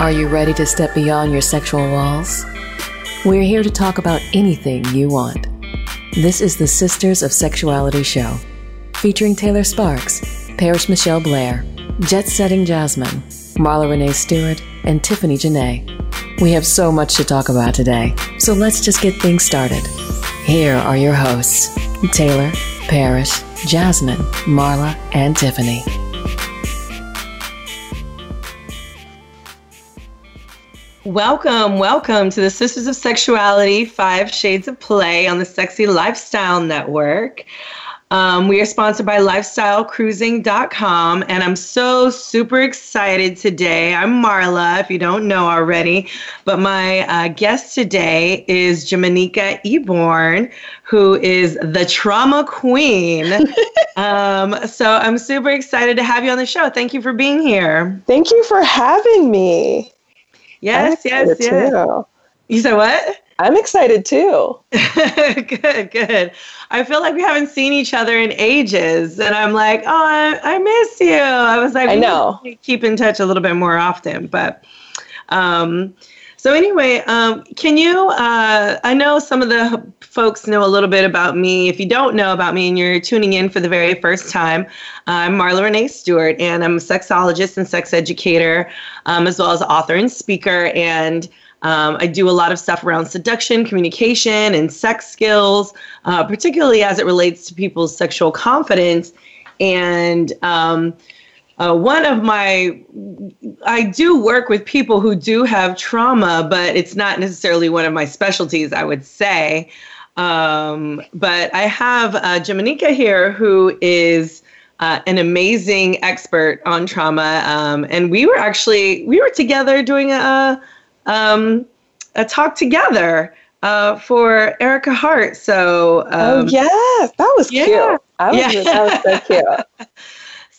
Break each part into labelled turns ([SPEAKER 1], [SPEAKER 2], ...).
[SPEAKER 1] Are you ready to step beyond your sexual walls? We're here to talk about anything you want. This is the Sisters of Sexuality show, featuring Taylor Sparks, Parrish Michelle Blair, Jet Setting Jasmine, Marla Renee Stewart, and Tiffany Janae. We have so much to talk about today, so let's just get things started. Here are your hosts Taylor, Parrish, Jasmine, Marla, and Tiffany.
[SPEAKER 2] Welcome, welcome to the Sisters of Sexuality Five Shades of Play on the Sexy Lifestyle Network. Um, we are sponsored by lifestylecruising.com, and I'm so super excited today. I'm Marla, if you don't know already, but my uh, guest today is Jimanekia Eborn, who is the trauma queen. um, so I'm super excited to have you on the show. Thank you for being here.
[SPEAKER 3] Thank you for having me.
[SPEAKER 2] Yes, yes, yes. Too. You said what?
[SPEAKER 3] I'm excited too.
[SPEAKER 2] good, good. I feel like we haven't seen each other in ages, and I'm like, oh, I, I miss you. I was like,
[SPEAKER 3] I know.
[SPEAKER 2] Keep in touch a little bit more often, but um, so anyway, um, can you? Uh, I know some of the folks know a little bit about me. If you don't know about me and you're tuning in for the very first time, I'm Marla Renee Stewart, and I'm a sexologist and sex educator, um, as well as author and speaker. And um, I do a lot of stuff around seduction, communication, and sex skills, uh, particularly as it relates to people's sexual confidence. And um, uh, one of my, I do work with people who do have trauma, but it's not necessarily one of my specialties, I would say. Um, but I have uh, here, who is uh, an amazing expert on trauma, um, and we were actually we were together doing a um, a talk together uh, for Ericka Hart. So
[SPEAKER 3] oh
[SPEAKER 2] um,
[SPEAKER 3] yes, that was
[SPEAKER 2] yeah.
[SPEAKER 3] cute. I was,
[SPEAKER 2] Yeah.
[SPEAKER 3] That was so cute.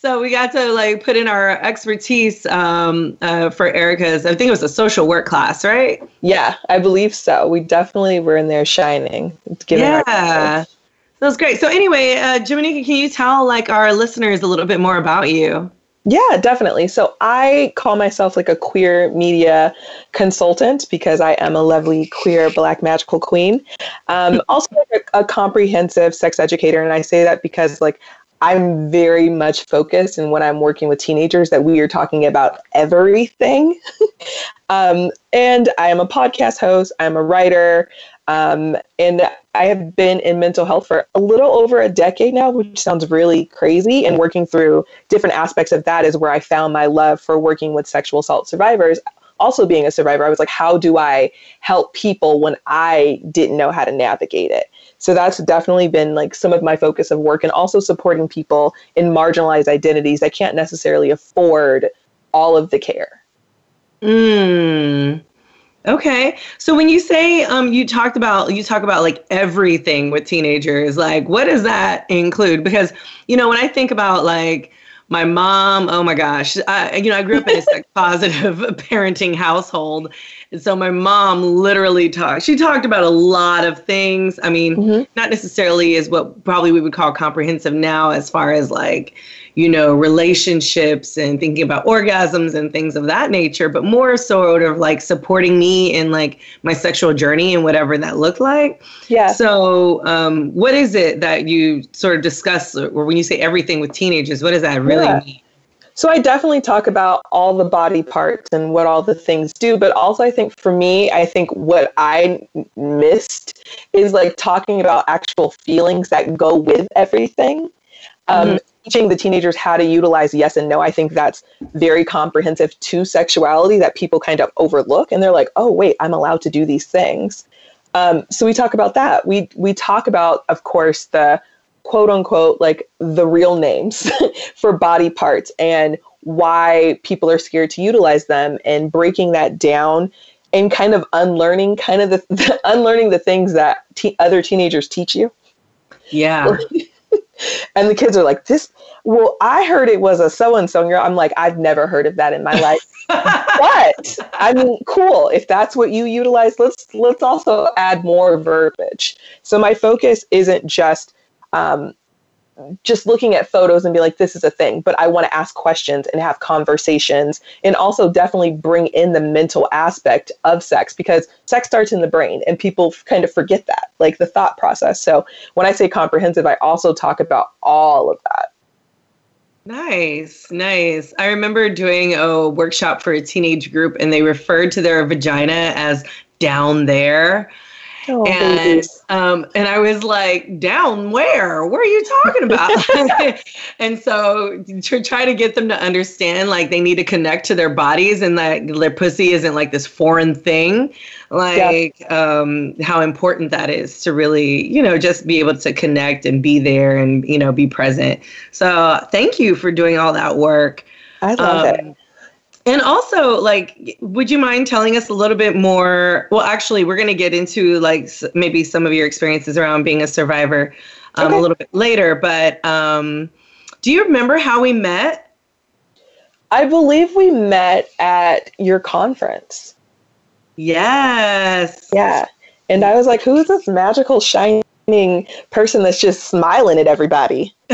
[SPEAKER 2] So we got to like put in our expertise um, uh, for Ericka's. I think it was a social work class, right?
[SPEAKER 3] Yeah, I believe so. We definitely were in there shining.
[SPEAKER 2] Yeah, that was great. So anyway, uh, Jimanekia, can you tell like our listeners a little bit more about you?
[SPEAKER 3] Yeah, definitely. So I call myself like a queer media consultant because I am a lovely queer black magical queen. Um, also, like a, a comprehensive sex educator, and I say that because like I'm very much focused in when I'm working with teenagers that we are talking about everything. um, and I am a podcast host. I'm a writer. Um, and I have been in mental health for a little over a decade now, which sounds really crazy. And working through different aspects of that is where I found my love for working with sexual assault survivors. Also, being a survivor, I was like, how do I help people when I didn't know how to navigate it? So that's definitely been like some of my focus of work and also supporting people in marginalized identities that can't necessarily afford all of the care.
[SPEAKER 2] Mm. Okay. So when you say um, you talked about you talk about like everything with teenagers, like what does that include? Because you know when I think about like my mom, oh my gosh, I, you know I grew up in a sex positive parenting household, and so my mom literally talked. She talked about a lot of things. I mean,
[SPEAKER 3] Mhm.
[SPEAKER 2] not necessarily is what probably we would call comprehensive now, as far as like you know, relationships and thinking about orgasms and things of that nature, but more sort of like supporting me in like my sexual journey and whatever that looked like.
[SPEAKER 3] Yeah.
[SPEAKER 2] So, um, what is it that you sort of discuss, or when you say everything with teenagers, what does that really
[SPEAKER 3] Yeah.
[SPEAKER 2] mean?
[SPEAKER 3] So I definitely talk about all the body parts and what all the things do, but also I think for me, I think what I missed is like talking about actual feelings that go with everything. Um, Teaching the teenagers how to utilize yes and no, I think that's very comprehensive to sexuality that people kind of overlook, and they're like, "Oh, wait, I'm allowed to do these things." Um, so we talk about that. We we talk about, of course, the quote unquote like the real names for body parts and why people are scared to utilize them and breaking that down and kind of unlearning kind of the, unlearning the things that te- other teenagers teach you
[SPEAKER 2] Yeah.
[SPEAKER 3] and the kids are like this well i heard it was a so and so and i'm like i've never heard of that in my life. But i mean cool if that's what you utilize let's let's also add more verbiage. So my focus isn't just um, just looking at photos and be like, this is a thing, but I want to ask questions and have conversations and also definitely bring in the mental aspect of sex because sex starts in the brain and people kind of forget that, like the thought process. So when I say comprehensive, I also talk about all of that.
[SPEAKER 2] Nice, nice. I remember doing a workshop for a teenage group and they referred to their vagina as down there. Oh, and um, and I was like, down where? What are you talking about? and so to try to get them to understand, like they need to connect to their bodies and that their pussy isn't like this foreign thing, like yeah. um, how important that is to really, you know, just be able to connect and be there and you know be present. So thank you for doing all that work.
[SPEAKER 3] I love um, it.
[SPEAKER 2] And also, like, would you mind telling us a little bit more? Well, actually, we're going to get into like maybe some of your experiences around being a survivor um, okay. a little bit later. But um, do you remember how we met?
[SPEAKER 3] I believe we met at your conference.
[SPEAKER 2] Yes.
[SPEAKER 3] Yeah. And I was like, who is this magical, shining person that's just smiling at everybody?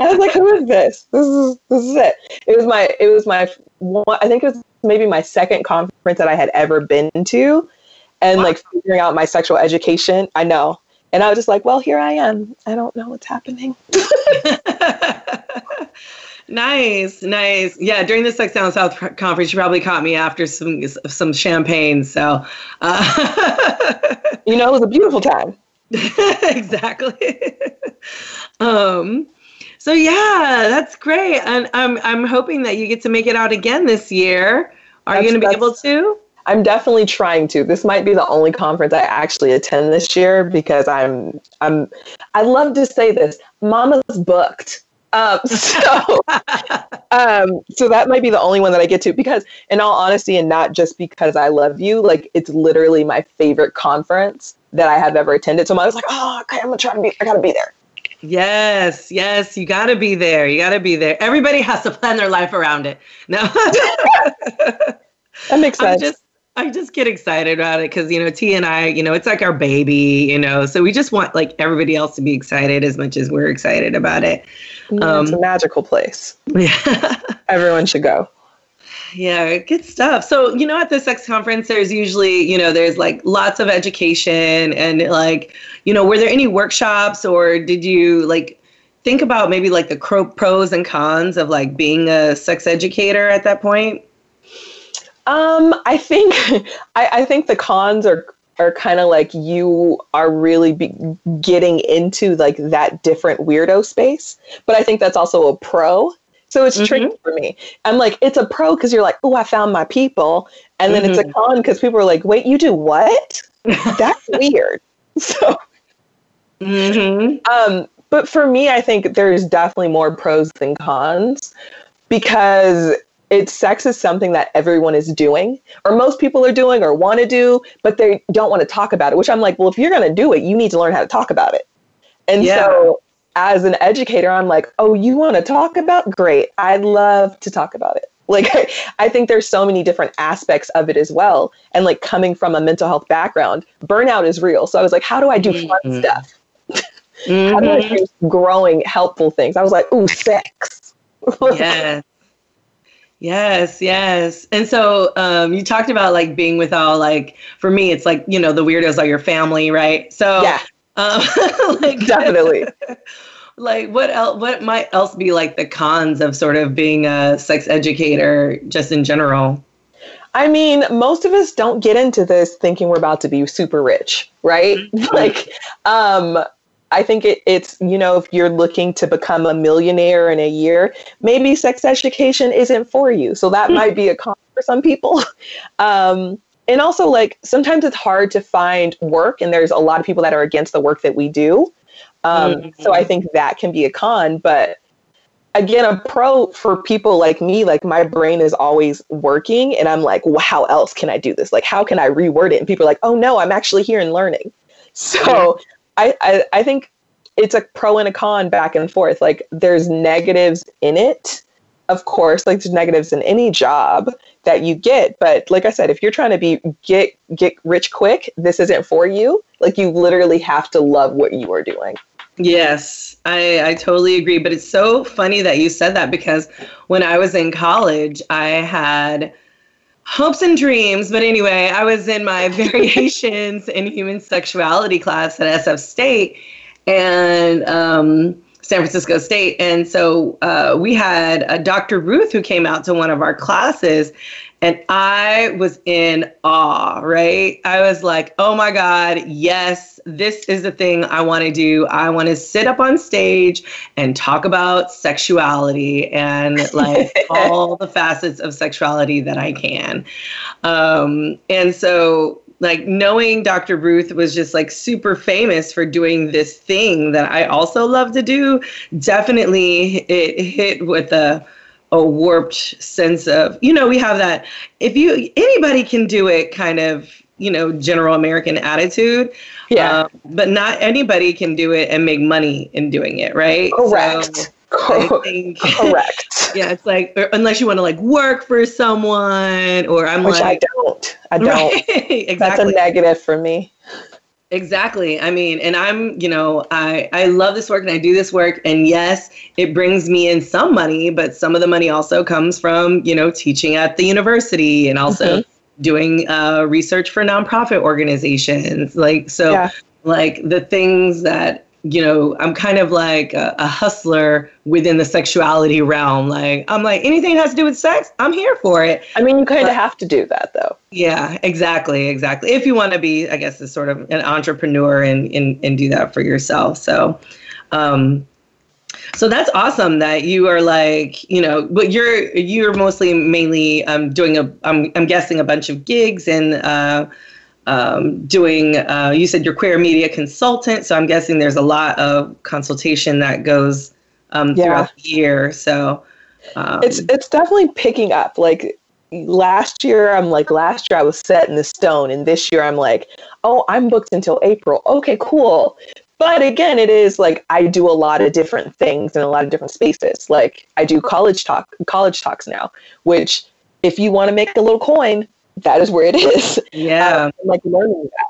[SPEAKER 3] I was like, who is this? This is this is it. It was my it was my one, I think it was maybe my second conference that I had ever been to, and wow. like figuring out my sexual education. I know, and I was just like, well, here I am. I don't know what's happening.
[SPEAKER 2] nice, nice. Yeah, during the Sex Down South conference, you probably caught me after some some champagne. So, uh,
[SPEAKER 3] you know, it was a beautiful time.
[SPEAKER 2] exactly. um, so yeah, that's great, and I'm I'm hoping that you get to make it out again this year. Are that's, you going to be able to?
[SPEAKER 3] I'm definitely trying to. This might be the only conference I actually attend this year because I'm I'm I love to say this. Mama's booked. Um, so, um, so that might be the only one that I get to because, in all honesty, and not just because I love you, like it's literally my favorite conference that I have ever attended. So I was like, oh, okay, I'm gonna try to be. I gotta be there.
[SPEAKER 2] Yes, yes, you got to be there. You got to be there. Everybody has to plan their life around it. No,
[SPEAKER 3] that makes sense.
[SPEAKER 2] I just, I just get excited about it because you know T and I, you know, it's like our baby, you know. So we just want like everybody else to be excited as much as we're excited about it.
[SPEAKER 3] Um, it's a magical place. Yeah, everyone should go
[SPEAKER 2] yeah, good stuff. So, you know, at the sex conference, there's usually, you know, there's like lots of education and like, you know, were there any workshops or did you like think about maybe like the pros and cons of like being a sex educator at that point?
[SPEAKER 3] Um, I think, I, I think the cons are are kind of like you are really getting into like that different weirdo space. But I think that's also a pro so it's mm-hmm. tricky for me. I'm like, it's a pro because you're like, oh, I found my people. And then mm-hmm. it's a mm-hmm. con because people are like, wait, you do what? That's weird. So, mm-hmm. um, but for me, I think there's definitely more pros than cons because it's sex is something that everyone is doing or most people are doing or want to do, but they don't want to talk about it, which I'm like, well, if you're going to do it, you need to learn how to talk about it. And yeah. so as an educator, I'm like, oh, you want to talk about? Great. I'd love to talk about it. Like, I think there's so many different aspects of it as well. And like coming from a mental health background, burnout is real. So I was like, how do I do fun mm-hmm. stuff? Mm-hmm. how do I do growing, helpful things? I was like, ooh, sex.
[SPEAKER 2] yes. Yes, yes. And so um, you talked about like being with all like for me, it's like you know the weirdos are your family, right? So
[SPEAKER 3] yeah, um, like definitely.
[SPEAKER 2] like what else what might else be like the cons of sort of being a sex educator just in general
[SPEAKER 3] i mean most of us don't get into this thinking we're about to be super rich right mm-hmm. like um I think it, it's, you know, if you're looking to become a millionaire in a year, maybe sex education isn't for you. So that mm-hmm. might be a con for some people. Um, and also, like, sometimes it's hard to find work, and there's a lot of people that are against the work that we do. Um, mm-hmm. So I think that can be a con. But again, a pro for people like me, like my brain is always working, and I'm like, well, how else can I do this? Like, how can I reword it? And people are like, oh no, I'm actually here and learning. So I, I, I think it's a pro and a con back and forth. Like, there's negatives in it. Of course, like there's negatives in any job that you get, but like I said, if you're trying to be get get rich quick, this isn't for you. Like you literally have to love what you are doing.
[SPEAKER 2] Yes, I, I totally agree. But it's so funny that you said that because when I was in college, I had hopes and dreams. But anyway, I was in my variations in human sexuality class at SF State and um, San Francisco State. And so uh, we had a Dr. Ruth who came out to one of our classes. And I was in awe, right? I was like, oh my God, yes, this is the thing I want to do. I want to sit up on stage and talk about sexuality and like all the facets of sexuality that I can. Um, and so, like, knowing Dr. Ruth was just like super famous for doing this thing that I also love to do, definitely it hit with a a warped sense of you know we have that if you anybody can do it kind of you know general american attitude
[SPEAKER 3] yeah
[SPEAKER 2] uh, but not anybody can do it and make money in doing it right
[SPEAKER 3] correct
[SPEAKER 2] so
[SPEAKER 3] Co-
[SPEAKER 2] think,
[SPEAKER 3] correct
[SPEAKER 2] yeah it's like unless you want to like work for someone or i'm
[SPEAKER 3] which
[SPEAKER 2] like
[SPEAKER 3] i don't i don't
[SPEAKER 2] right, exactly
[SPEAKER 3] that's a negative for me
[SPEAKER 2] Exactly. I mean, and I'm, you know, I I love this work and I do this work and yes, it brings me in some money, but some of the money also comes from, you know, teaching at the university and also mm-hmm. doing uh, research for nonprofit organizations. Like so yeah. like the things that you know, I'm kind of like a, a, hustler within the sexuality realm. Like, I'm like, anything that has to do with sex, I'm here for it.
[SPEAKER 3] I mean, you kind of have to do that though.
[SPEAKER 2] Yeah, exactly. Exactly. If you want to be, I guess, a sort of an entrepreneur and, and, and do that for yourself. So, um, so that's awesome that you are like, you know, but you're, you're mostly mainly um, doing a, I'm, I'm guessing a bunch of gigs and, uh, um, doing, uh, you said you're queer media consultant. So I'm guessing there's a lot of consultation that goes um, yeah. throughout the year. So
[SPEAKER 3] um, it's, it's definitely picking up. Like last year, I'm like, last year I was set in the stone. And this year I'm like, oh, I'm booked until April. Okay, cool. But again, it is like I do a lot of different things in a lot of different spaces. Like I do college talk, college talks now, which if you want to make a little coin, that is where it is.
[SPEAKER 2] Yeah. Um,
[SPEAKER 3] like learning that.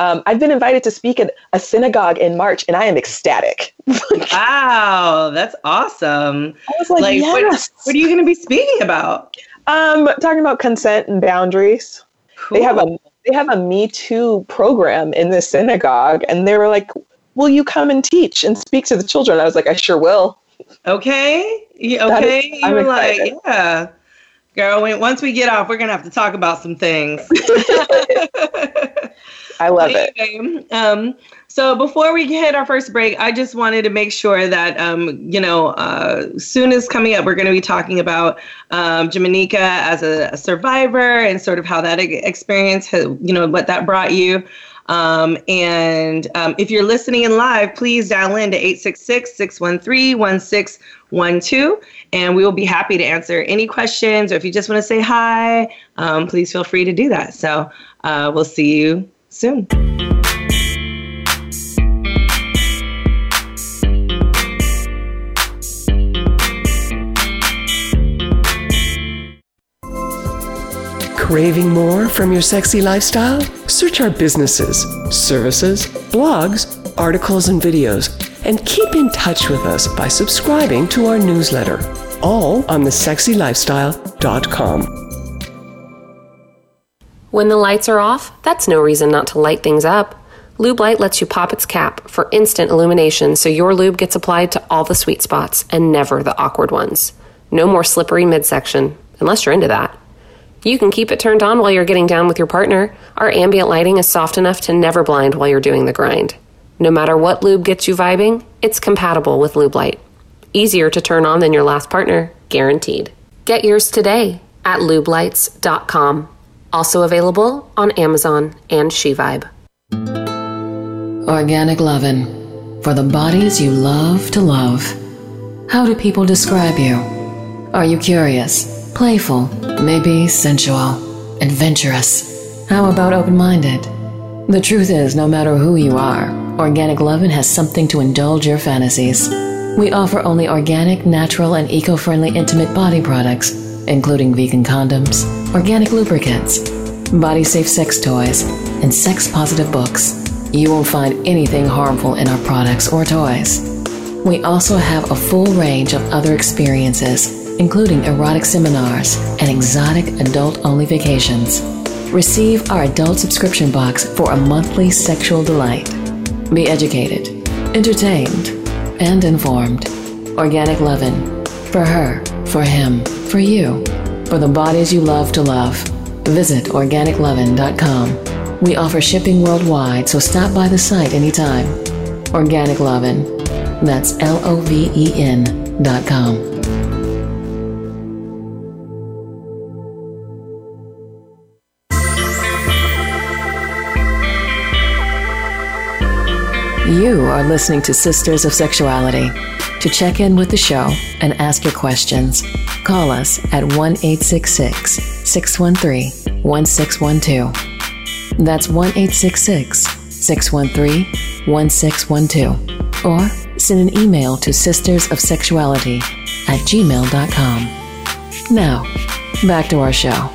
[SPEAKER 3] Um, I've been invited to speak at a synagogue in March, and I am ecstatic.
[SPEAKER 2] wow, that's awesome!
[SPEAKER 3] I was like, like yes.
[SPEAKER 2] what, what are you going to be speaking about?
[SPEAKER 3] Um, talking about consent and boundaries. Cool. They have a they have a Me Too program in the synagogue, and they were like, "Will you come and teach and speak to the children?" I was like, "I sure will."
[SPEAKER 2] Okay. Okay. Is, you were like, yeah. Girl, when, once we get off, we're gonna have to talk about some things.
[SPEAKER 3] I love anyway, it.
[SPEAKER 2] Um, so before we hit our first break, I just wanted to make sure that um, you know, uh, soon as coming up, we're going to be talking about um, Jimanekia as a, a, survivor and sort of how that experience, has, you know, what that brought you. Um, and um, if you're listening in live, please dial in to 866 613 1612, and we will be happy to answer any questions. Or if you just want to say hi, um, please feel free to do that. So uh, we'll see you soon.
[SPEAKER 4] Craving more from your sexy lifestyle? Search our businesses, services, blogs, articles, and videos, and keep in touch with us by subscribing to our newsletter, all on thesexylifestyle.com.
[SPEAKER 5] When the lights are off, that's no reason not to light things up. Lube Light lets you pop its cap for instant illumination so your lube gets applied to all the sweet spots and never the awkward ones. No more slippery midsection, unless you're into that. You can keep it turned on while you're getting down with your partner. Our ambient lighting is soft enough to never blind while you're doing the grind. No matter what lube gets you vibing, it's compatible with Lube Light. Easier to turn on than your last partner, guaranteed. Get yours today at lubelights.com. Also available on Amazon and SheVibe.
[SPEAKER 1] Organic Lovin' for the bodies you love to love. How do people describe you? Are you curious? Playful, maybe sensual, adventurous. How about open minded? The truth is, no matter who you are, Organic Lovin' has something to indulge your fantasies. We offer only organic, natural, and eco friendly intimate body products, including vegan condoms, organic lubricants, body safe sex toys, and sex positive books. you won't find anything harmful in our products or toys. We also have a full range of other experiences, including erotic seminars and exotic adult only vacations. Receive our adult subscription box for a monthly sexual delight. Be educated, entertained, and informed. Organic Lovin'. For her, for him, for you, for the bodies you love to love. Visit organiclovin.com. We offer shipping worldwide, so stop by the site anytime. Organic Lovin'. That's L O V E N dot com. You are listening to Sisters of Sexuality. To check in with the show and ask your questions, call us at 1 866 613 1612. That's 1 866 613 1612. Or send an email to sistersofsexuality at gmail.com. Now, back to our show.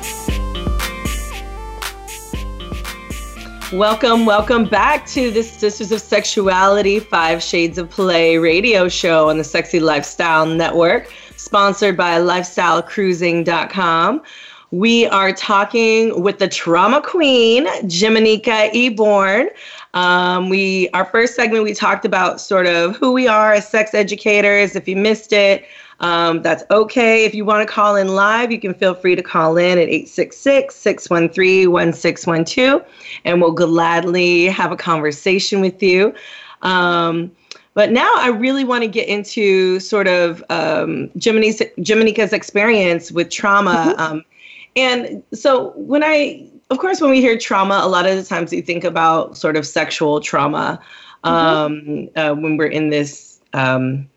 [SPEAKER 2] Welcome, welcome back to the Sisters of Sexuality Five Shades of Play radio show on the Sexy Lifestyle Network, sponsored by lifestylecruising.com. We are talking with the trauma queen, Jimanekia Eborn. Um, we our first segment we talked about sort of who we are as sex educators. If you missed it, um, that's okay. If you want to call in live, you can feel free to call in at 866 613 1612, and we'll gladly have a conversation with you. Um, but now I really want to get into sort of um, Jimini's, Jimanekia's experience with trauma. Mm-hmm. Um, and so when I of course, when we hear trauma, a lot of the times we think about sort of sexual trauma mm-hmm. um, uh, when we're in this um,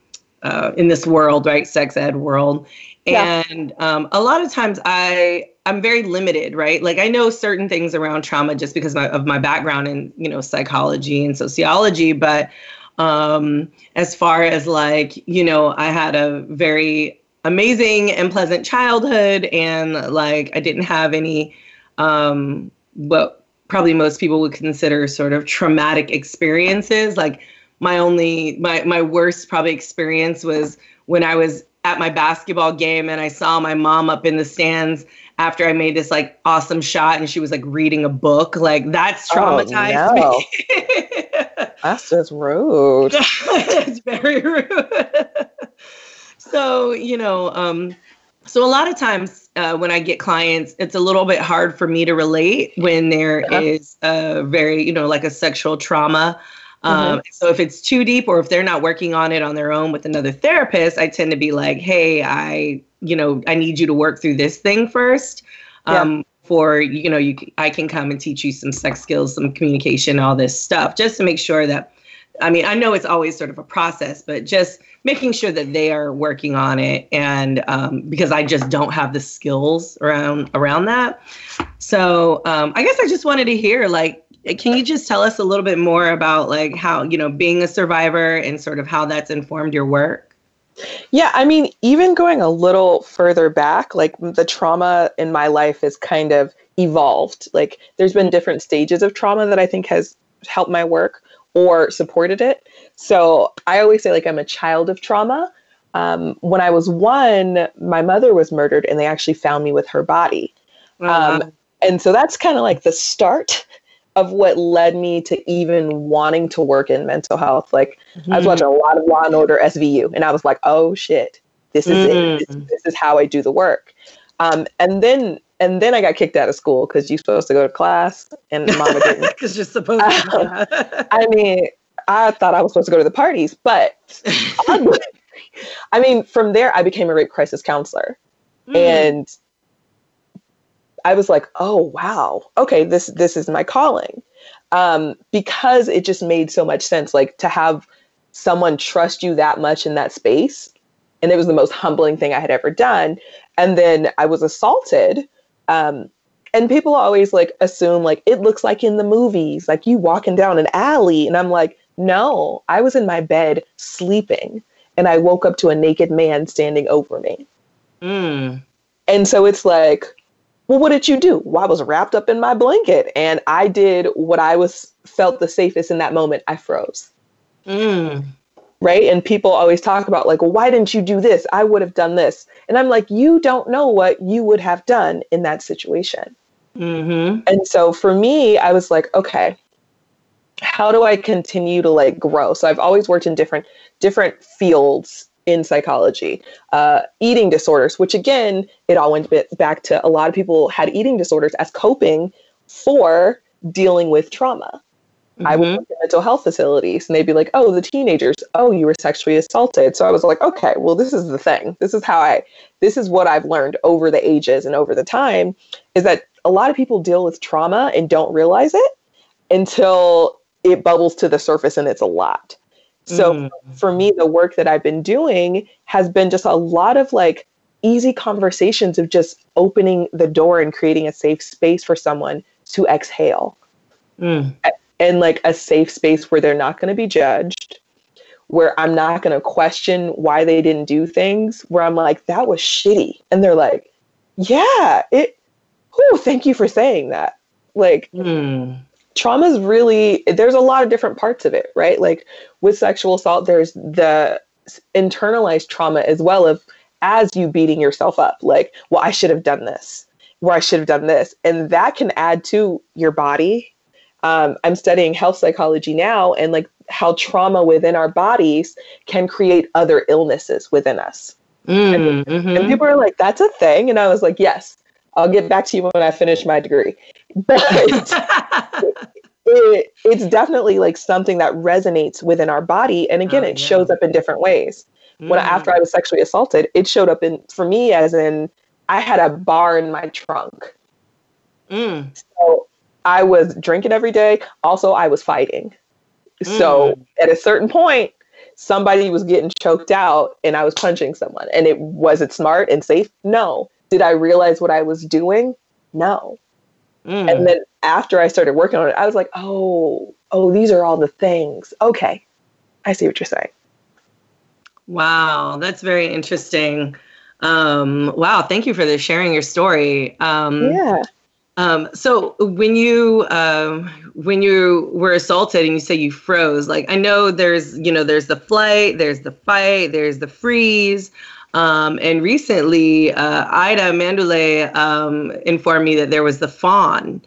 [SPEAKER 2] uh, in this world, right? Sex ed world, yeah. and um, a lot of times I I'm very limited, right? Like I know certain things around trauma just because of my, of my background in you know psychology and sociology, but um, as far as like you know, I had a very amazing and pleasant childhood, and like I didn't have any um, what probably most people would consider sort of traumatic experiences. Like my only, my, my worst probably experience was when I was at my basketball game and I saw my mom up in the stands after I made this like awesome shot and she was like reading a book. Like that's oh, traumatized oh, no.
[SPEAKER 3] me. that's just rude.
[SPEAKER 2] it's very rude. so, you know, um, so a lot of times uh, when I get clients, it's a little bit hard for me to relate when there yeah. is a very, you know, like a sexual trauma. Um, mm-hmm. So if it's too deep or if they're not working on it on their own with another therapist, I tend to be like, hey, I, you know, I need you to work through this thing first. Um, yeah. For you know, you I can come and teach you some sex skills, some communication, all this stuff, just to make sure that I mean, I know it's always sort of a process, but just making sure that they are working on it, and um, because I just don't have the skills around around that. So um, I guess I just wanted to hear, like, can you just tell us a little bit more about like how you know being a survivor and sort of how that's informed your work?
[SPEAKER 3] Yeah, I mean, even going a little further back, like the trauma in my life has kind of evolved. Like, there's been different stages of trauma that I think has helped my work or supported it. So I always say, like, I'm a child of trauma. Um, when I was one, my mother was murdered and they actually found me with her body. Uh-huh. Um, and so that's kind of like the start of what led me to even wanting to work in mental health. Like, mm-hmm. I was watching a lot of Law and Order SVU, and I was like, oh shit, this is mm-hmm. it. This, this, is how I do the work. Um, and then and then I got kicked out of school because you're supposed to go to class, and mama didn't.
[SPEAKER 2] Because you're supposed to.
[SPEAKER 3] Um, I mean, I thought I was supposed to go to the parties, but I mean, from there, I became a rape crisis counselor, mm. and I was like, "Oh wow, okay, this this is my calling," um, because it just made so much sense. Like to have someone trust you that much in that space, and it was the most humbling thing I had ever done. And then I was assaulted um, and people always like assume like it looks like in the movies, like you walking down an alley. And I'm like, no, I was in my bed sleeping and I woke up to a naked man standing over me. Mm. And so it's like, well, what did you do? Well, I was wrapped up in my blanket and I did what I was felt the safest in that moment. I froze.
[SPEAKER 2] Mm.
[SPEAKER 3] Right. And people always talk about, like, well, why didn't you do this? I would have done this. And I'm like, you don't know what you would have done in that situation.
[SPEAKER 2] Mm-hmm.
[SPEAKER 3] And so for me, I was like, okay, how do I continue to like grow? So I've always worked in different different fields in psychology, uh, eating disorders, which again, it all went back to a lot of people had eating disorders as coping for dealing with trauma. Mm-hmm. I would work in mental health facilities and they'd be like, oh, the teenagers, oh, you were sexually assaulted. So I was like, okay, well, this is the thing. This is how I, this is what I've learned over the ages and over the time is that a lot of people deal with trauma and don't realize it until it bubbles to the surface and it's a lot. So mm. for me, the work that I've been doing has been just a lot of like easy conversations of just opening the door and creating a safe space for someone to exhale. Mm. And like a safe space where they're not going to be judged, where I'm not going to question why they didn't do things, where I'm like, that was shitty. And they're like, yeah, it, whew, thank you for saying that. Like, mm trauma is really there's a lot of different parts of it right? Like with sexual assault there's the internalized trauma as well of as you beating yourself up like well i should have done this where i should have done this and that can add to your body. Um, i'm studying health psychology now and like how trauma within our bodies can create other illnesses within us. Mm, and, mm-hmm. and people are like that's a thing and i was like yes I'll get back to you when I finish my degree. But it, it's definitely like something that resonates within our body. And again, oh, it yeah. shows up in different ways. Mm. When after I was sexually assaulted, it showed up in for me as in I had a bar in my trunk. Mm. So I was drinking every day. Also, I was fighting. Mm. So at a certain point, somebody was getting choked out and I was punching someone. And it was it smart and safe? No. Did I realize what I was doing? No. Mm. And then after I started working on it, I was like, oh, oh, these are all the things. Okay. I see what you're saying.
[SPEAKER 2] Wow, that's very interesting. Um, wow, thank you for the sharing your story. Um,
[SPEAKER 3] yeah.
[SPEAKER 2] Um, so when you um, when you were assaulted and you say you froze, like I know there's you know there's the flight, there's the fight, there's the freeze. Um, and recently, uh, Aida Manduley um, informed me that there was the fawn.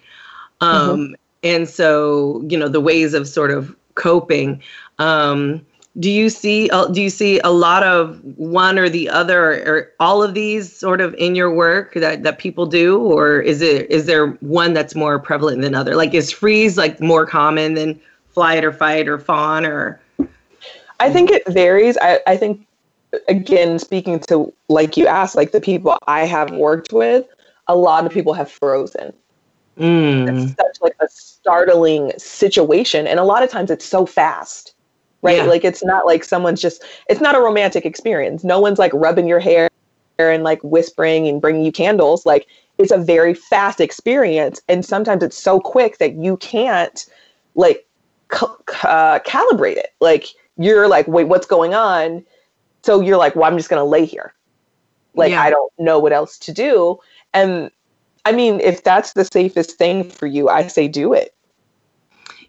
[SPEAKER 2] Um, mm-hmm. And so, you know, the ways of sort of coping. Um, do you see uh, do you see a lot of one or the other or all of these sort of in your work that, that people do or is it is there one that's more prevalent than other like is freeze like more common than flight or fight or fawn or
[SPEAKER 3] i think it varies i, I think again, speaking to like you asked, like the people I have worked with, a lot of people have frozen. Mm. It's such like a startling situation, and a lot of times it's so fast, right? Yeah. Like it's not like someone's just. It's not a romantic experience. No one's like rubbing your hair and like whispering and bringing you candles. Like it's a very fast experience, and sometimes it's so quick that you can't like uh, calibrate it. Like you're like, wait, what's going on? So you're like, well, I'm just going to lay here. Like, yeah. I don't know what else to do. And I mean, if that's the safest thing for you, I say do it.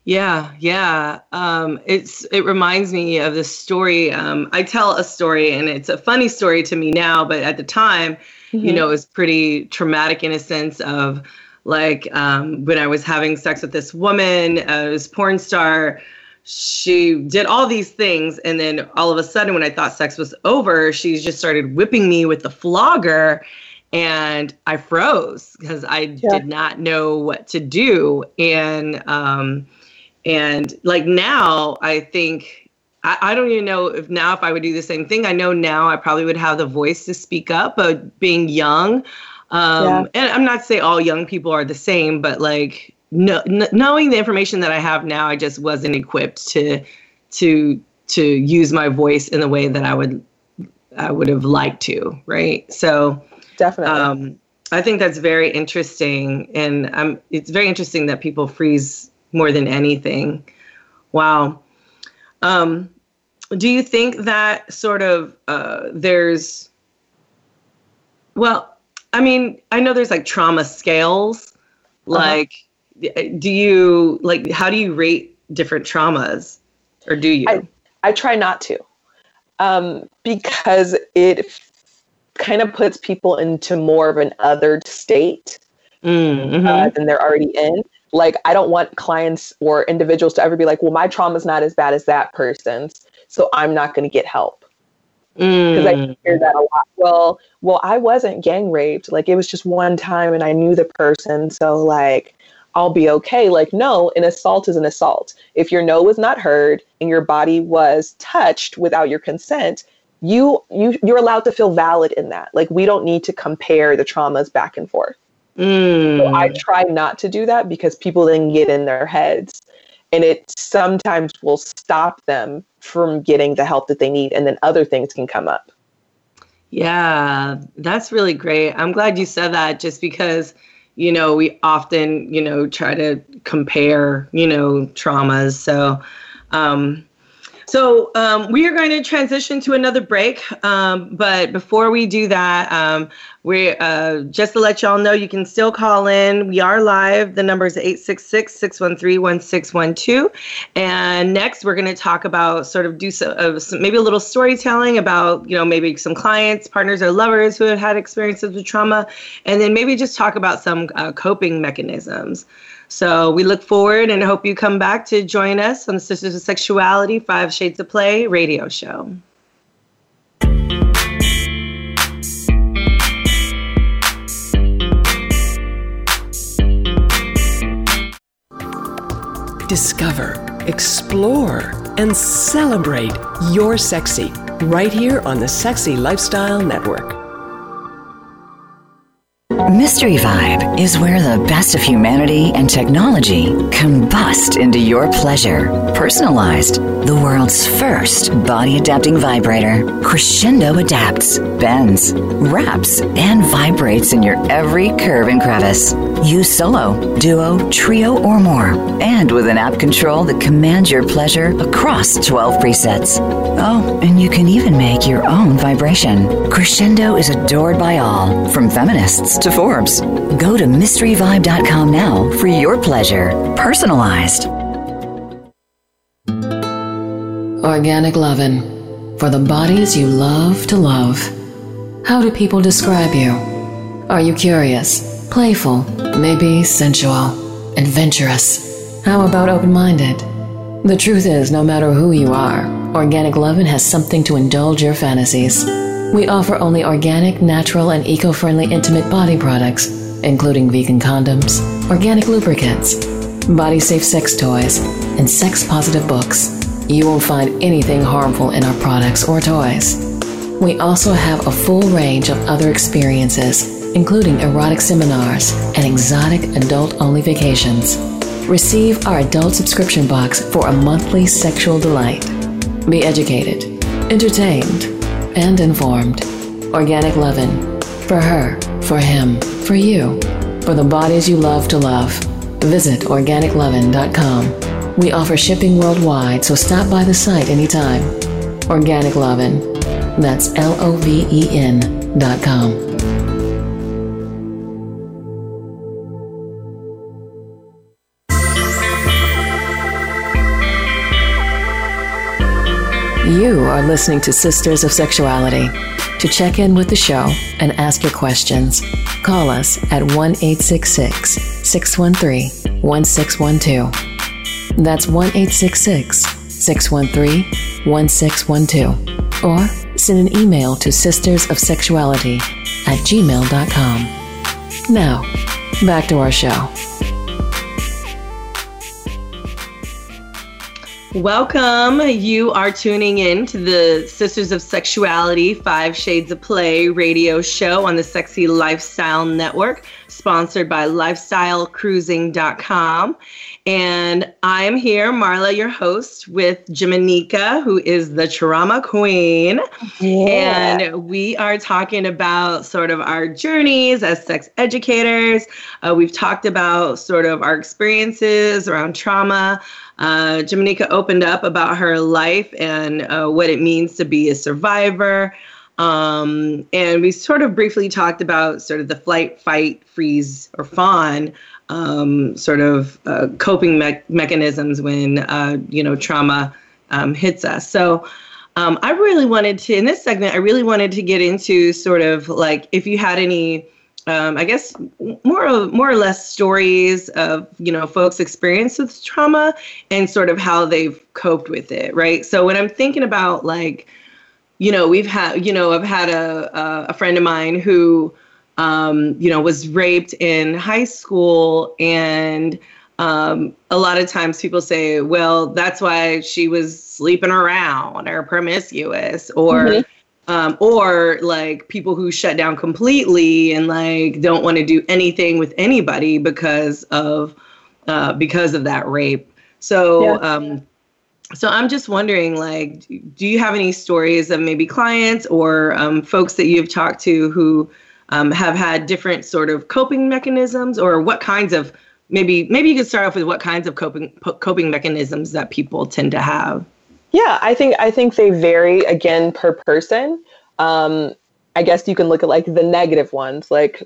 [SPEAKER 2] Yeah, yeah. Um, it's it reminds me of this story. Um, I tell a story, and it's a funny story to me now, but at the time, mm-hmm. you know, it was pretty traumatic in a sense of like um, when I was having sex with this woman, uh, this porn star she did all these things and then all of a sudden when i thought sex was over she just started whipping me with the flogger and i froze because i yeah. did not know what to do and um and like now i think I, I don't even know if now if i would do the same thing i know now i probably would have the voice to speak up but being young um yeah. and i'm not saying all young people are the same but like no, n- knowing the information that I have now, I just wasn't equipped to to to use my voice in the way that I would I would have liked to, right? So
[SPEAKER 3] definitely. Um,
[SPEAKER 2] I think that's very interesting, and um, it's very interesting that people freeze more than anything. Wow. Um, do you think that sort of uh, there's well I mean, I know there's like trauma scales. Like, uh-huh. Do you like how do you rate different traumas, or do you?
[SPEAKER 3] I, I try not to, um, because it kind of puts people into more of an othered state mm-hmm. uh, than they're already in. Like, I don't want clients or individuals to ever be like, well, my trauma is not as bad as that person's, so I'm not going to get help. Because mm. I hear that a lot. Well, well, I wasn't gang raped. Like, it was just one time and I knew the person. So, like, I'll be okay. Like, no, an assault is an assault. If your no was not heard and your body was touched without your consent, you you you're allowed to feel valid in that. Like we don't need to compare the traumas back and forth. Mm. So I try not to do that because people then get in their heads and it sometimes will stop them from getting the help that they need and then other things can come up.
[SPEAKER 2] Yeah, that's really great. I'm glad you said that just because you know we often you know try to compare you know traumas. So um so um, we are going to transition to another break. Um, but before we do that, um, we uh, just to let y'all know, you can still call in. We are live. The number is 866-613-1612. And next, we're going to talk about sort of do some, uh, some, maybe a little storytelling about, you know, maybe some clients, partners, or lovers who have had experiences with trauma. And then maybe just talk about some uh, coping mechanisms. So we look forward and hope you come back to join us on the Sisters of Sexuality Five Shades of Play radio show.
[SPEAKER 4] Discover, explore, and celebrate your sexy right here on the Sexy Lifestyle Network.
[SPEAKER 6] Mystery Vibe is where the best of humanity and technology combust into your pleasure. Personalized, the world's first body adapting vibrator. Crescendo adapts, bends, wraps, and vibrates in your every curve and crevice. Use solo, duo, trio, or more, and with an app control that commands your pleasure across 12 presets. Oh, and you can even make your own vibration. Crescendo is adored by all, from feminists to Forbes. Go to mysteryvibe.com now for your pleasure, personalized.
[SPEAKER 1] Organic Lovin' for the bodies you love to love. How do people describe you? Are you curious, playful, maybe sensual, adventurous? How about open minded? The truth is, no matter who you are, Organic Lovin' has something to indulge your fantasies. We offer only organic, natural, and eco friendly intimate body products, including vegan condoms, organic lubricants, body safe sex toys, and sex positive books. You won't find anything harmful in our products or toys. We also have a full range of other experiences, including erotic seminars and exotic adult only vacations. Receive our adult subscription box for a monthly sexual delight. Be educated, entertained, and informed. Organic Lovin'. For her, for him, for you, for the bodies you love to love. Visit organiclovin.com. We offer shipping worldwide, so stop by the site anytime. Organic Lovin'. That's L O V E N dot com. You are listening to Sisters of Sexuality. To check in with the show and ask your questions, call us at 1 866 613 1612. That's 1 866 613 1612. Or send an email to sistersofsexuality at gmail.com. Now, back to our show.
[SPEAKER 2] Welcome. You are tuning in to the Sisters of Sexuality Five Shades of Play radio show on the Sexy Lifestyle Network, sponsored by lifestylecruising.com. And I am here, Marla, your host, with Jimanekia, who is the trauma queen. Yeah. And we are talking about sort of our journeys as sex educators. Uh, we've talked about sort of our experiences around trauma. Uh, Jimanekia opened up about her life and uh, what it means to be a survivor. Um, and we sort of briefly talked about sort of the flight, fight, freeze, or fawn um, sort of uh, coping me- mechanisms when uh, you know trauma um, hits us. So um, I really wanted to in this segment. I really wanted to get into sort of like if you had any. Um, I guess more of more or less stories of you know folks' experience with trauma and sort of how they've coped with it, right? So when I'm thinking about like, you know, we've had you know I've had a a friend of mine who um, you know, was raped in high school. And um, a lot of times people say, well, that's why she was sleeping around or promiscuous or. Mm-hmm. Um, or like people who shut down completely and like don't want to do anything with anybody because of uh, because of that rape. So yeah. um, so I'm just wondering, like, do you have any stories of maybe clients or um, folks that you've talked to who um, have had different sort of coping mechanisms or what kinds of maybe maybe you could start off with what kinds of coping coping mechanisms that people tend to have.
[SPEAKER 3] Yeah i think i think they vary again per person. Um, i guess you can look at like the negative ones like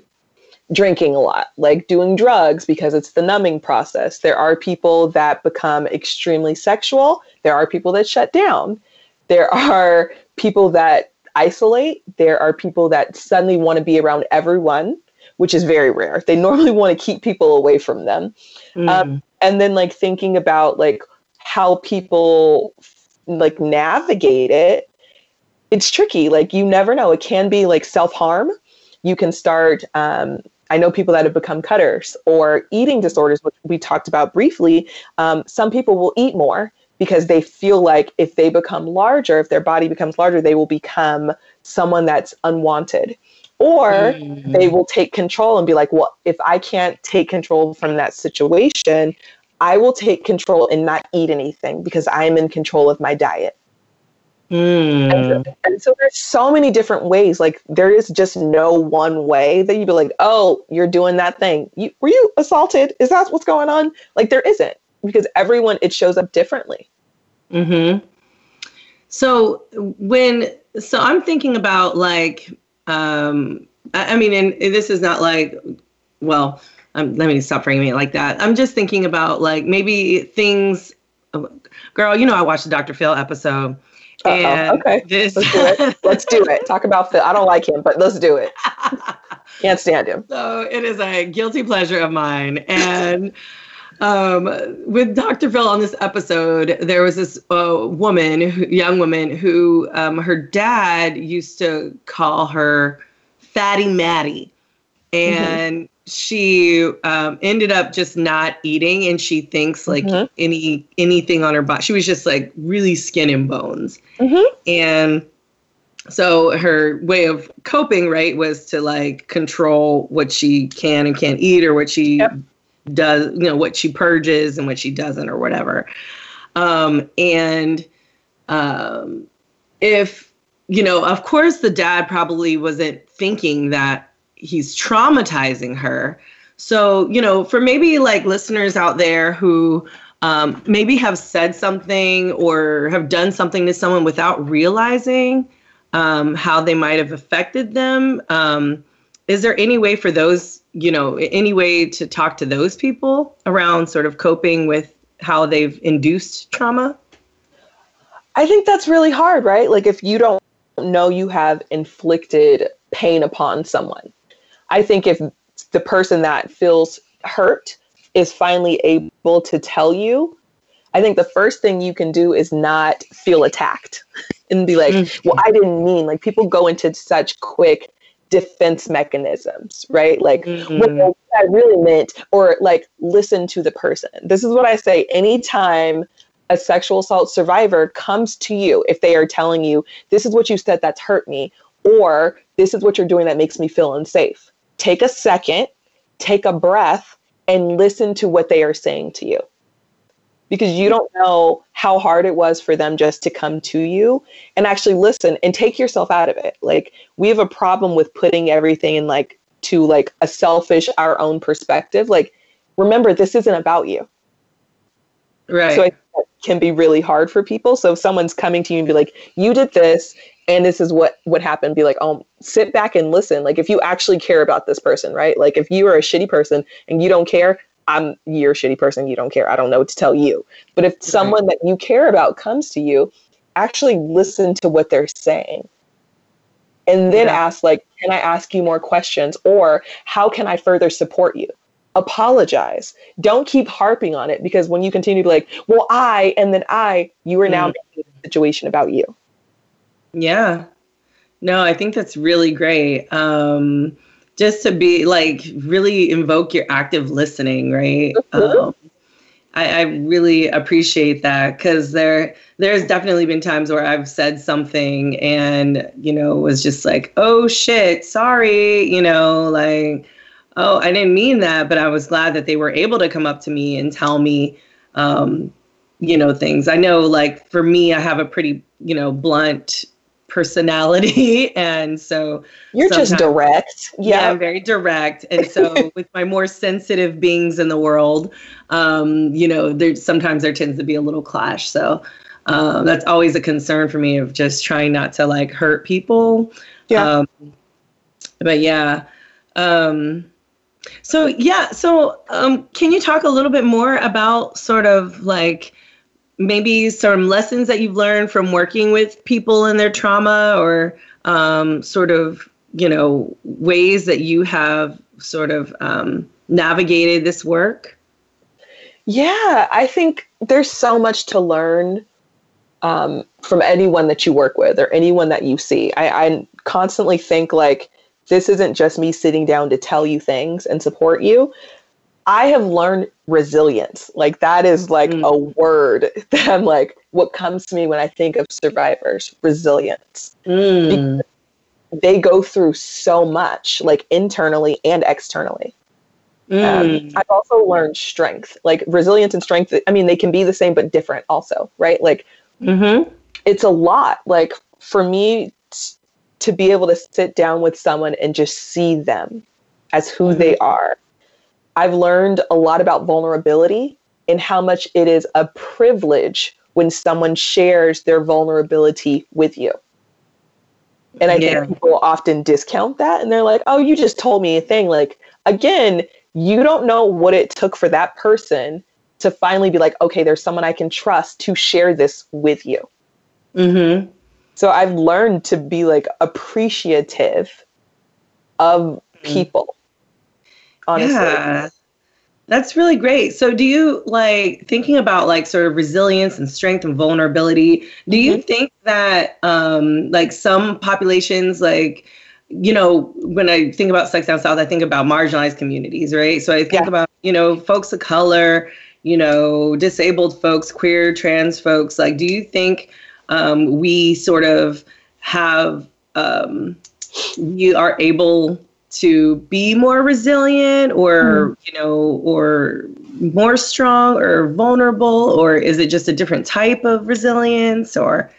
[SPEAKER 3] drinking a lot like doing drugs because it's the numbing process. There are people that become extremely sexual. There are people that shut down. There are people that isolate. There are people that suddenly want to be around everyone, which is very rare. They normally want to keep people away from them. Mm. Um, and then like thinking about like how people like navigate it, it's tricky. Like you never know. It can be like self harm. You can start. Um, I know people that have become cutters or eating disorders, which we talked about briefly. Um, some people will eat more because they feel like if they become larger, if their body becomes larger, they will become someone that's unwanted. Or mm-hmm. they will take control and be like, well, if I can't take control from that situation, I will take control and not eat anything because I'm in control of my diet. Mm. And, so, and, so, there's so many different ways. Like there is just no one way that you'd be like, oh, you're doing that thing. You, were you assaulted? Is that what's going on? Like there isn't because everyone it shows up differently.
[SPEAKER 2] Mhm. So when so I'm thinking about like um I, I mean and this is not like well um, let me stop framing it like that. I'm just thinking about like maybe things girl, you know I watched the Dr. Phil episode.
[SPEAKER 3] Uh-oh. And okay. This let's do it. let's do it. Talk about Phil. I don't like him, but let's do it. Can't stand him.
[SPEAKER 2] So it is a guilty pleasure of mine. And um, with Dr. Phil on this episode, there was this uh, woman, young woman, who um, her dad used to call her Fatty Maddie. And mm-hmm. she um, ended up just not eating, and she thinks like mm-hmm. any anything on her body. She was just like really skin and bones. Mm-hmm. And so her way of coping, right, was to like control what she can and can't eat or what she yep does, you know, what she purges and what she doesn't or whatever. Um, and um, if, you know, of course, the dad probably wasn't thinking that he's traumatizing her. So, you know, for maybe like listeners out there who um, maybe have said something or have done something to someone without realizing um, how they might have affected them, um, is there any way for those you know, any way to talk to those people around sort of coping with how they've induced trauma?
[SPEAKER 3] I think that's really hard, right? Like if you don't know you have inflicted pain upon someone. I think if the person that feels hurt is finally able to tell you, I think the first thing you can do is not feel attacked and be like, mm-hmm. well, I didn't mean like people go into such quick defense mechanisms, right? Like mm-hmm. what I really meant, or like listen to the person. This is what I say anytime a sexual assault survivor comes to you, if they are telling you, this is what you said that's hurt me, or this is what you're doing that makes me feel unsafe. Take a second, take a breath, and listen to what they are saying to you because you don't know how hard it was for them just to come to you and actually listen and take yourself out of it. Like we have a problem with putting everything in like to like a selfish our own perspective. Like remember this isn't about you.
[SPEAKER 2] Right.
[SPEAKER 3] So it can be really hard for people. So if someone's coming to you and be like, you did this and this is what would happen be like oh sit back and listen like if you actually care about this person right like if you are a shitty person and you don't care i'm you're a shitty person you don't care i don't know what to tell you but if someone that you care about comes to you actually listen to what they're saying and then
[SPEAKER 2] Yeah.
[SPEAKER 3] ask like can i ask you more questions or how can i further support you apologize don't keep harping on it because when you continue to be like well i and then i you are now
[SPEAKER 2] Mm.
[SPEAKER 3] making the situation about you
[SPEAKER 2] Yeah. No, I think that's really great. Um, just to be like really invoke your active listening, right? Um, I, I really appreciate that because there there's definitely been times where I've said something and you know was just like, oh shit, sorry, you know, like, oh, I didn't mean that, but I was glad that they were able to come up to me and tell me, um, you know, things. I know, like for me, I have a pretty you know blunt personality. And so
[SPEAKER 3] you're just direct.
[SPEAKER 2] Yeah,
[SPEAKER 3] yeah,
[SPEAKER 2] I'm very direct. And so with my more sensitive beings in the world um you know there sometimes there tends to be a little clash. So um that's always a concern for me of just trying not to like hurt people.
[SPEAKER 3] Yeah.
[SPEAKER 2] um but yeah um so yeah so um can you talk a little bit more about sort of like maybe some lessons that you've learned from working with people and their trauma or um, sort of you know ways that you have sort of um, navigated this work
[SPEAKER 3] Yeah, I think there's so much to learn um, from anyone that you work with or anyone that you see. I, I constantly think like this isn't just me sitting down to tell you things and support you. I have learned resilience. Like that is like
[SPEAKER 2] Mm.
[SPEAKER 3] a word that I'm like, what comes to me when I think of survivors, resilience.
[SPEAKER 2] Mm.
[SPEAKER 3] They go through so much, like internally and externally. Um,
[SPEAKER 2] Mm.
[SPEAKER 3] I've also learned strength, like resilience and strength. I mean, they can be the same but different, also, right? Like
[SPEAKER 2] Mm-hmm.
[SPEAKER 3] it's a lot. Like for me t- to be able to sit down with someone and just see them as who they are. I've learned a lot about vulnerability and how much it is a privilege when someone shares their vulnerability with you. And I
[SPEAKER 2] Yeah.
[SPEAKER 3] think people often discount that and they're like, oh, you just told me a thing. Like, again, you don't know what it took for that person to finally be like, okay, there's someone I can trust to share this with you.
[SPEAKER 2] Mm-hmm.
[SPEAKER 3] So I've learned to be like appreciative of people. Honestly.
[SPEAKER 2] Yeah. That's really great. So do you like thinking about like sort of resilience and strength and vulnerability, do you think that um like some populations like you know, when I think about sex down south, I think about marginalized communities, right? So I think
[SPEAKER 3] Yeah.
[SPEAKER 2] about, you know, folks of color, you know, disabled folks, queer, trans folks. Like, do you think um, we sort of have, um, you are able to be more resilient or, hmm. you know, or more strong or vulnerable? Or is it just a different type of resilience? Or,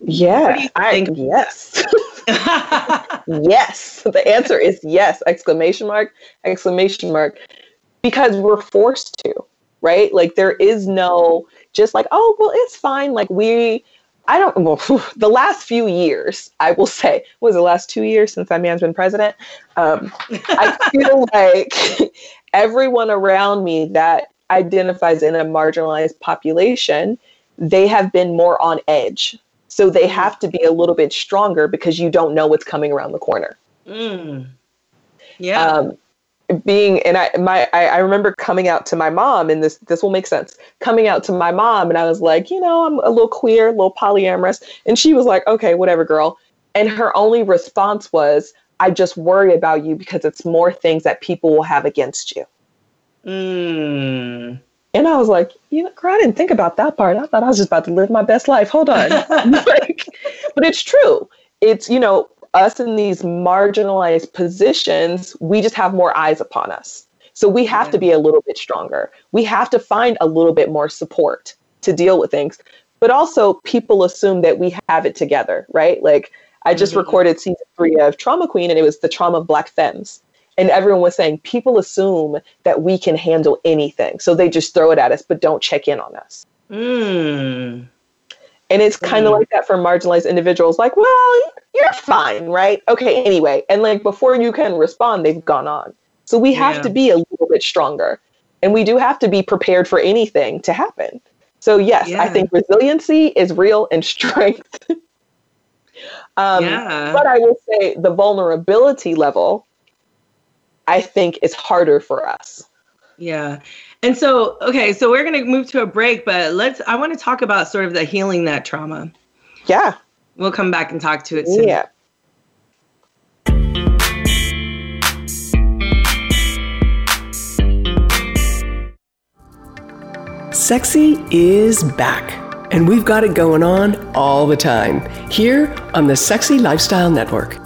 [SPEAKER 3] Yeah. I,
[SPEAKER 2] think?
[SPEAKER 3] yes. yes. The answer is yes. Exclamation mark, exclamation mark. Because we're forced to, right? Like there is no just like, oh, well, it's fine. Like we I don't well the last few years, I will say, was the last two years since that man's been president? Um, I feel like everyone around me that identifies in a marginalized population, they have been more on edge. So they have to be a little bit stronger because you don't know what's coming around the corner.
[SPEAKER 2] Mm. Yeah.
[SPEAKER 3] Um, being and I my I, I remember coming out to my mom and this this will make sense. Coming out to my mom and I was like, you know, I'm a little queer, a little polyamorous, and she was like, okay, whatever, girl. And her only response was, I just worry about you because it's more things that people will have against you.
[SPEAKER 2] mm.
[SPEAKER 3] And I was like, you know, girl, I didn't think about that part. I thought I was just about to live my best life. Hold on. like, but it's true. It's, you know, us in these marginalized positions, we just have more eyes upon us. So we have to be a little bit stronger. We have to find a little bit more support to deal with things. But also, people assume that we have it together, right? Like, I just
[SPEAKER 2] Mhm.
[SPEAKER 3] recorded season three of Trauma Queen, and it was the trauma of Black femmes. And everyone was saying people assume that we can handle anything. So they just throw it at us, but don't check in on us.
[SPEAKER 2] Mm.
[SPEAKER 3] And it's kind of mm. like that for marginalized individuals, like, well, you're fine, right? Okay, anyway. And like before you can respond, they've gone on. So we have yeah. to be a little bit stronger. And we do have to be prepared for anything to happen. So, yes, yeah. I think resiliency is real and strength. um, yeah. But I will say the vulnerability level, I think, is harder for us.
[SPEAKER 2] Yeah. And so, okay, so we're going to move to a break, but let's, I want to talk about sort of the healing that trauma.
[SPEAKER 3] Yeah.
[SPEAKER 2] We'll come back and talk to it soon.
[SPEAKER 3] Yeah.
[SPEAKER 4] Sexy is back, and we've got it going on all the time here on the Sexy Lifestyle Network.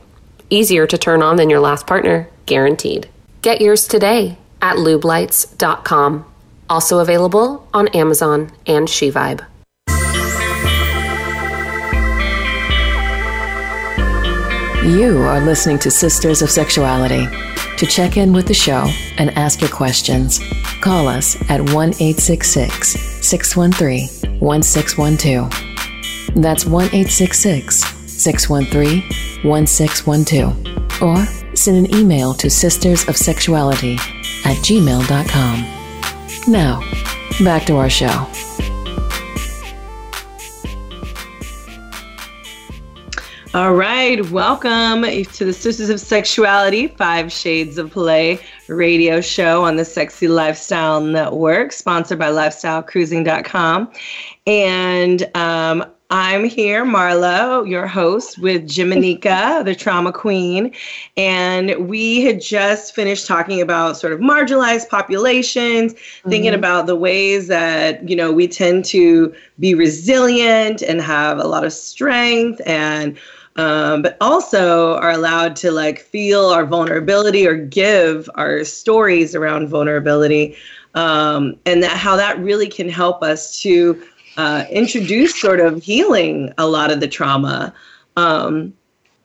[SPEAKER 5] Easier to turn on than your last partner, guaranteed. Get yours today at lubelights.com. Also available on Amazon and SheVibe.
[SPEAKER 1] You are listening to Sisters of Sexuality. To check in with the show and ask your questions, call us at 1 866 613 1612. That's 1 866 613 1612. Or send an email to sistersofsexuality at gmail.com. Now, back to our show.
[SPEAKER 2] All right, welcome to the Sisters of Sexuality Five Shades of Play radio show on the Sexy Lifestyle Network, sponsored by LifestyleCruising.com. And um, I'm here, Marla, your host, with Jimanekia, the trauma queen. And we had just finished talking about sort of marginalized populations, mm-hmm. thinking about the ways that, you know, we tend to be resilient and have a lot of strength and um, but also are allowed to like feel our vulnerability or give our stories around vulnerability um, and that how that really can help us to uh, introduce sort of healing a lot of the trauma. Um,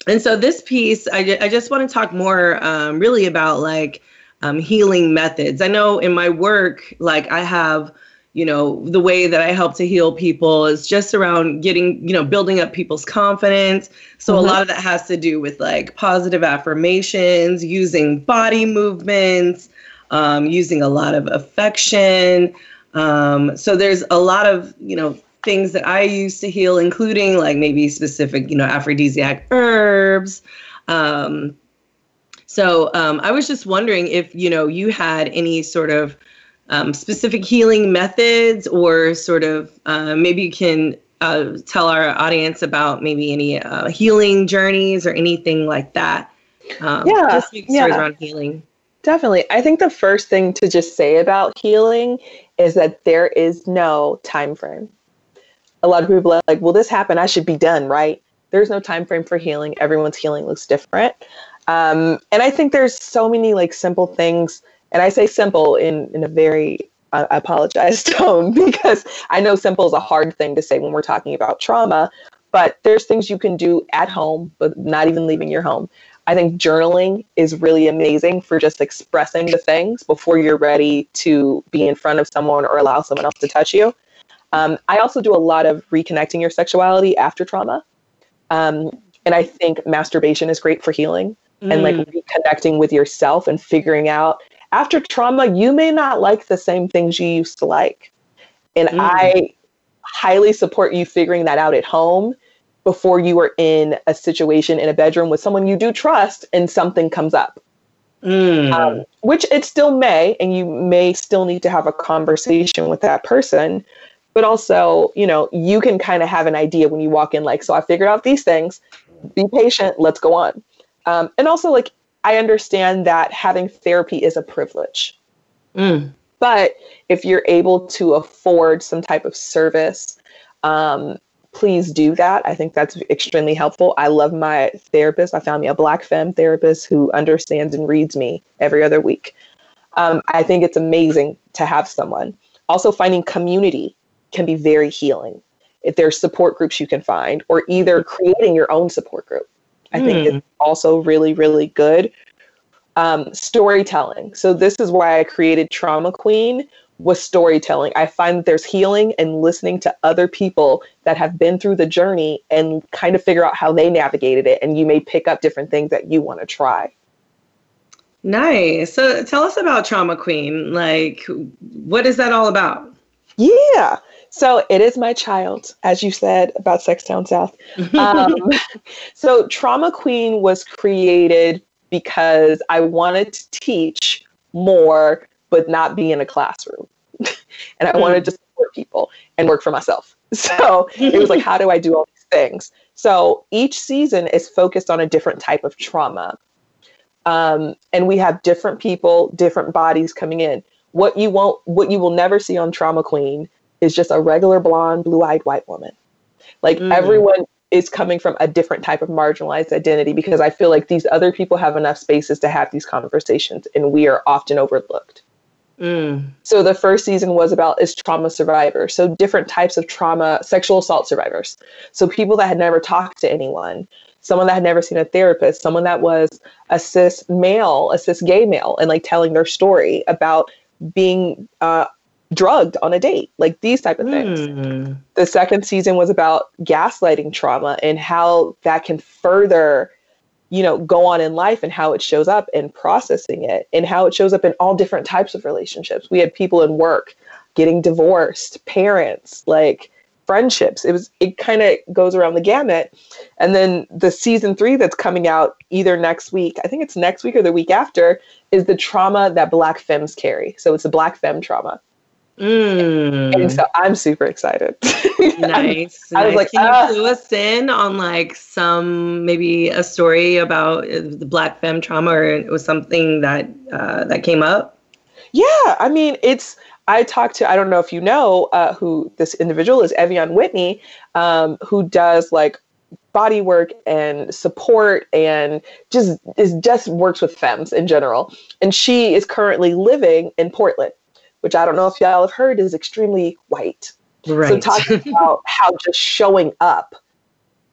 [SPEAKER 2] and so this piece I, I just want to talk more um, really about like um, healing methods. I know in my work like i have you know the way that i help to heal people is just around getting you know building up people's confidence. So mm-hmm. a lot of that has to do with like positive affirmations using body movements um, using a lot of affection um, so there's a lot of you know things that i use to heal including like maybe specific you know aphrodisiac herbs um, so um, i was just wondering if you know you had any sort of um, specific healing methods or sort of uh, maybe you can uh, tell our audience about maybe any uh, healing journeys or anything like that.
[SPEAKER 3] Um, yeah, just yeah.
[SPEAKER 2] around healing.
[SPEAKER 3] Definitely. I think the first thing to just say about healing is that there is no time frame. A lot of people are like, "Well, this happened. I should be done, right?" There's no time frame for healing. Everyone's healing looks different, um, and I think there's so many like simple things and I say simple in, in a very uh, apologize tone because I know simple is a hard thing to say when we're talking about trauma, but there's things you can do at home, but not even leaving your home. I think journaling is really amazing for just expressing the things before you're ready to be in front of someone or allow someone else to touch you. Um, I also do a lot of reconnecting your sexuality after trauma. Um, and I think masturbation is great for healing mm. and like reconnecting with yourself and figuring out after trauma, you may not like the same things you used to like. And mm. I highly support you figuring that out at home before you are in a situation in a bedroom with someone you do trust and something comes up. Mm. Um, which it still may, and you may still need to have a conversation with that person. But also, you know, you can kind of have an idea when you walk in, like, so I figured out these things. Be patient. Let's go on. Um, and also, like, I understand that having therapy is a privilege. Mm. But if you're able to afford some type of service um, please do that. I think that's extremely helpful. I love my therapist. I found me a black femme therapist who understands and reads me every other week. Um, I think it's amazing to have someone. Also, finding community can be very healing. If there's support groups you can find, or either creating your own support group, I mm. think is also really, really good. Um, storytelling. So, this is why I created Trauma Queen, with storytelling. I find that there's healing and listening to other people that have been through the journey and kind of figure out how they navigated it. And you may pick up different things that you want to try.
[SPEAKER 2] Nice. So tell us about Trauma Queen. Like, what is that all about?
[SPEAKER 3] Yeah. So it is my child, as you said about Sex Down South. Um, so Trauma Queen was created because I wanted to teach more but not be in a classroom. and I wanted to support people and work for myself. So it was like, how do I do all these things? So each season is focused on a different type of trauma. Um, and we have different people, different bodies coming in. What you won't, what you will never see on Trauma Queen is just a regular blonde, blue-eyed white woman. Like mm. everyone is coming from a different type of marginalized identity because I feel like these other people have enough spaces to have these conversations and we are often overlooked. Mm. So the first season was about is trauma survivors. So different types of trauma, sexual assault survivors. So people that had never talked to anyone, someone that had never seen a therapist, someone that was a cis male, a cis gay male, and like telling their story about being uh, drugged on a date, like these type of things. Mm. The second season was about gaslighting trauma and how that can further you know go on in life and how it shows up and processing it and how it shows up in all different types of relationships. We had people in work getting divorced parents like friendships. It was it kind of goes around the gamut. And then the season three that's coming out either next week i think it's next week or the week after is the trauma that black femmes carry. So it's the black femme trauma Mm. And so I'm super excited.
[SPEAKER 2] nice. I was nice. like, can uh, you clue us in on like some maybe a story about the black femme trauma or it was something that uh, that came up?
[SPEAKER 3] Yeah, I mean, it's I talked to I don't know if you know uh, who this individual is, Ev'Yan Whitney, um, who does like body work and support and just is just works with femmes in general. And she is currently living in Portland which I don't know if y'all have heard is extremely white. Right. So talking about how just showing up,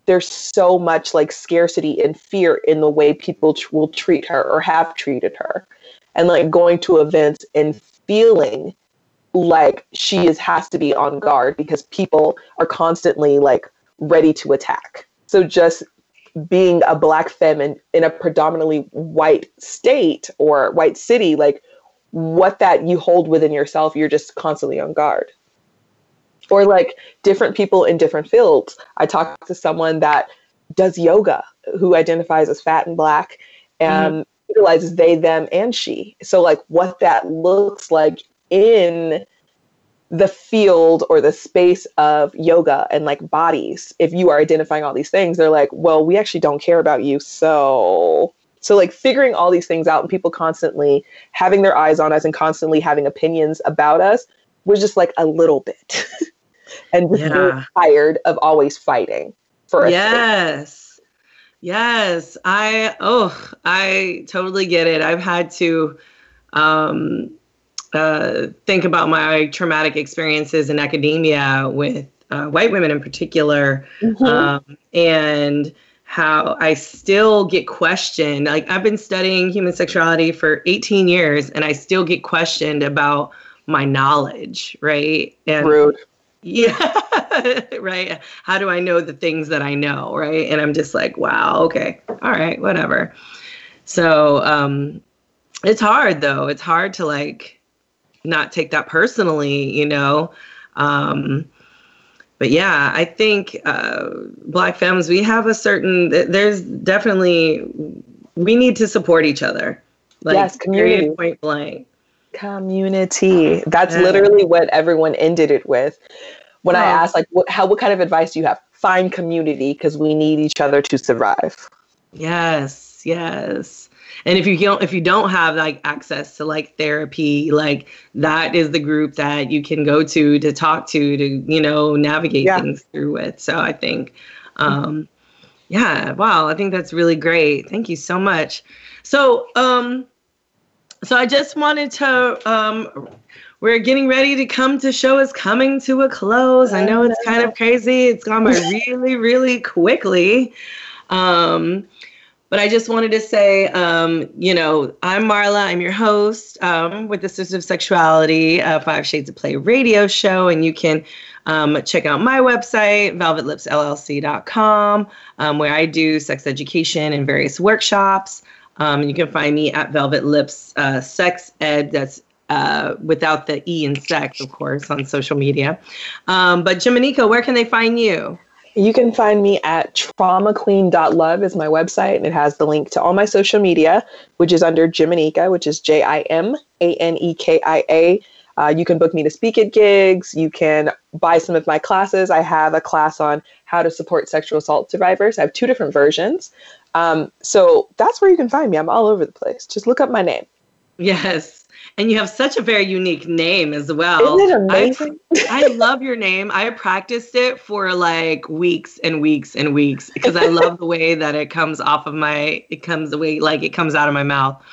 [SPEAKER 3] there's so much like scarcity and fear in the way people tr- will treat her or have treated her, and like going to events and feeling like she is has to be on guard because people are constantly like ready to attack. So just being a black femme in, in a predominantly white state or white city, like what that you hold within yourself, you're just constantly on guard. Or like different people in different fields. I talked to someone that does yoga who identifies as fat and black and mm-hmm. utilizes they, them, and she. So, like, what that looks like in the field or the space of yoga and like bodies, if you are identifying all these things, they're like, well, we actually don't care about you. So, so like figuring all these things out and people constantly having their eyes on us and constantly having opinions about us was just like a little bit. and just yeah. tired of always fighting for
[SPEAKER 2] Yes. Yes. I oh, I totally get it. I've had to um uh, think about my traumatic experiences in academia with uh, white women in particular, mm-hmm. um, and how I still get questioned. Like I've been studying human sexuality for 18 years and I still get questioned about my knowledge, right? And
[SPEAKER 3] Rude.
[SPEAKER 2] Yeah, right. How do I know the things that I know, right? And I'm just like, wow, okay, all right, whatever. So um, it's hard though. It's hard to like not take that personally, you know. Um, but yeah, I think uh, Black families, we have a certain. There's definitely we need to support each other.
[SPEAKER 3] Like, yes, community.
[SPEAKER 2] Point blank.
[SPEAKER 3] Community. That's yeah. literally what everyone ended it with. When. I asked, like, what, how, what kind of advice do you have? Find community because we need each other to survive.
[SPEAKER 2] Yes, yes and if you don't if you don't have like access to like therapy like that is the group that you can go to to talk to to you know navigate yeah. things through with so i think um yeah wow i think that's really great thank you so much so um so i just wanted to um we're getting ready to come to show is coming to a close. I know it's kind of crazy. It's gone by really, really quickly. Um, but I just wanted to say, um, you know, I'm Marla. I'm your host um, with the Sisters of Sexuality, uh, Five Shades of Play radio show. And you can um, check out my website, velvetlipsllc.com, um, where I do sex education and various workshops. Um, you can find me at Velvet Lips uh, Sex Ed. That's uh, without the E in sex, of course, on social media. Um, but Jimanekia, where can they find you?
[SPEAKER 3] You can find me at traumaqueen.love is my website, and it has the link to all my social media, which is under Jimanekia, which is J I M A N E K I A. Uh, you can book me to speak at gigs. You can buy some of my classes. I have a class on how to support sexual assault survivors. I have two different versions. Um, so that's where you can find me. I'm all over the place. Just look up my name.
[SPEAKER 2] Yes. And you have such a very unique name as well.
[SPEAKER 3] Isn't it amazing?
[SPEAKER 2] I, I love your name. I practiced it for like weeks and weeks and weeks because I love the way that it comes off of my, it comes the way like it comes out of my mouth.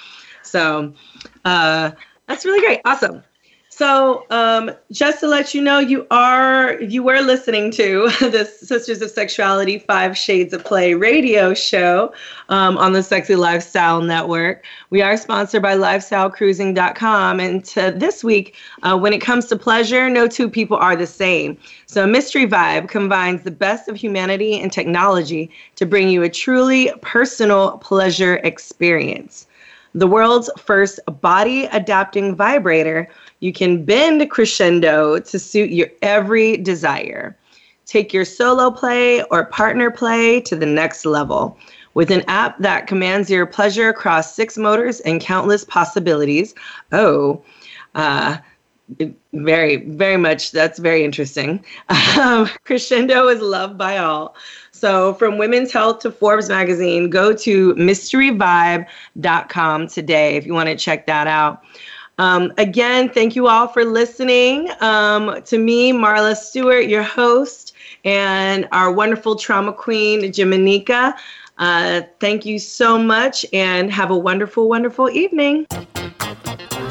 [SPEAKER 2] So uh, that's really great. Awesome. So, um, just to let you know, you are you were listening to the Sisters of Sexuality Five Shades of Play radio show um, on the Sexy Lifestyle Network. We are sponsored by LifestyleCruising.com, and to this week, uh, when it comes to pleasure, no two people are the same. So, Mystery Vibe combines the best of humanity and technology to bring you a truly personal pleasure experience the world's first body adapting vibrator you can bend crescendo to suit your every desire. Take your solo play or partner play to the next level. With an app that commands your pleasure across six motors and countless possibilities. Oh, uh, very, very much. That's very interesting. Um, crescendo is loved by all. So, from Women's Health to Forbes magazine, go to mysteryvibe.com today if you want to check that out. Um, again, thank you all for listening um, to me, Marla Stewart, your host, and our wonderful trauma queen, Jimanekia. Uh, thank you so much and have a wonderful, wonderful evening.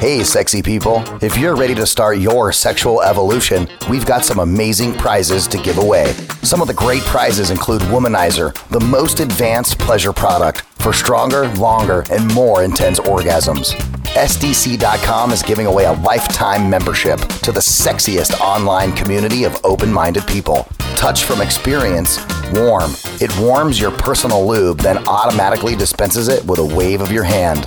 [SPEAKER 7] Hey, sexy people. If you're ready to start your sexual evolution, we've got some amazing prizes to give away. Some of the great prizes include Womanizer, the most advanced pleasure product for stronger, longer, and more intense orgasms. SDC.com is giving away a lifetime membership to the sexiest online community of open minded people. Touch from experience, warm. It warms your personal lube, then automatically dispenses it with a wave of your hand.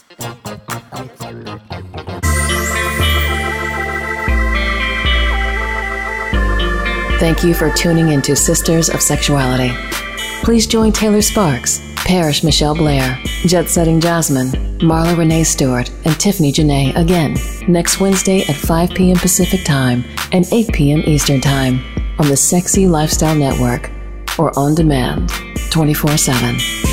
[SPEAKER 1] Thank you for tuning into Sisters of Sexuality. Please join Taylor Sparks, Parrish Michelle Blair, Jet Setting Jasmine, Marla Renee Stewart, and Tiffany Janae again next Wednesday at 5 p.m. Pacific Time and 8 p.m. Eastern Time on the Sexy Lifestyle Network or on demand 24 7.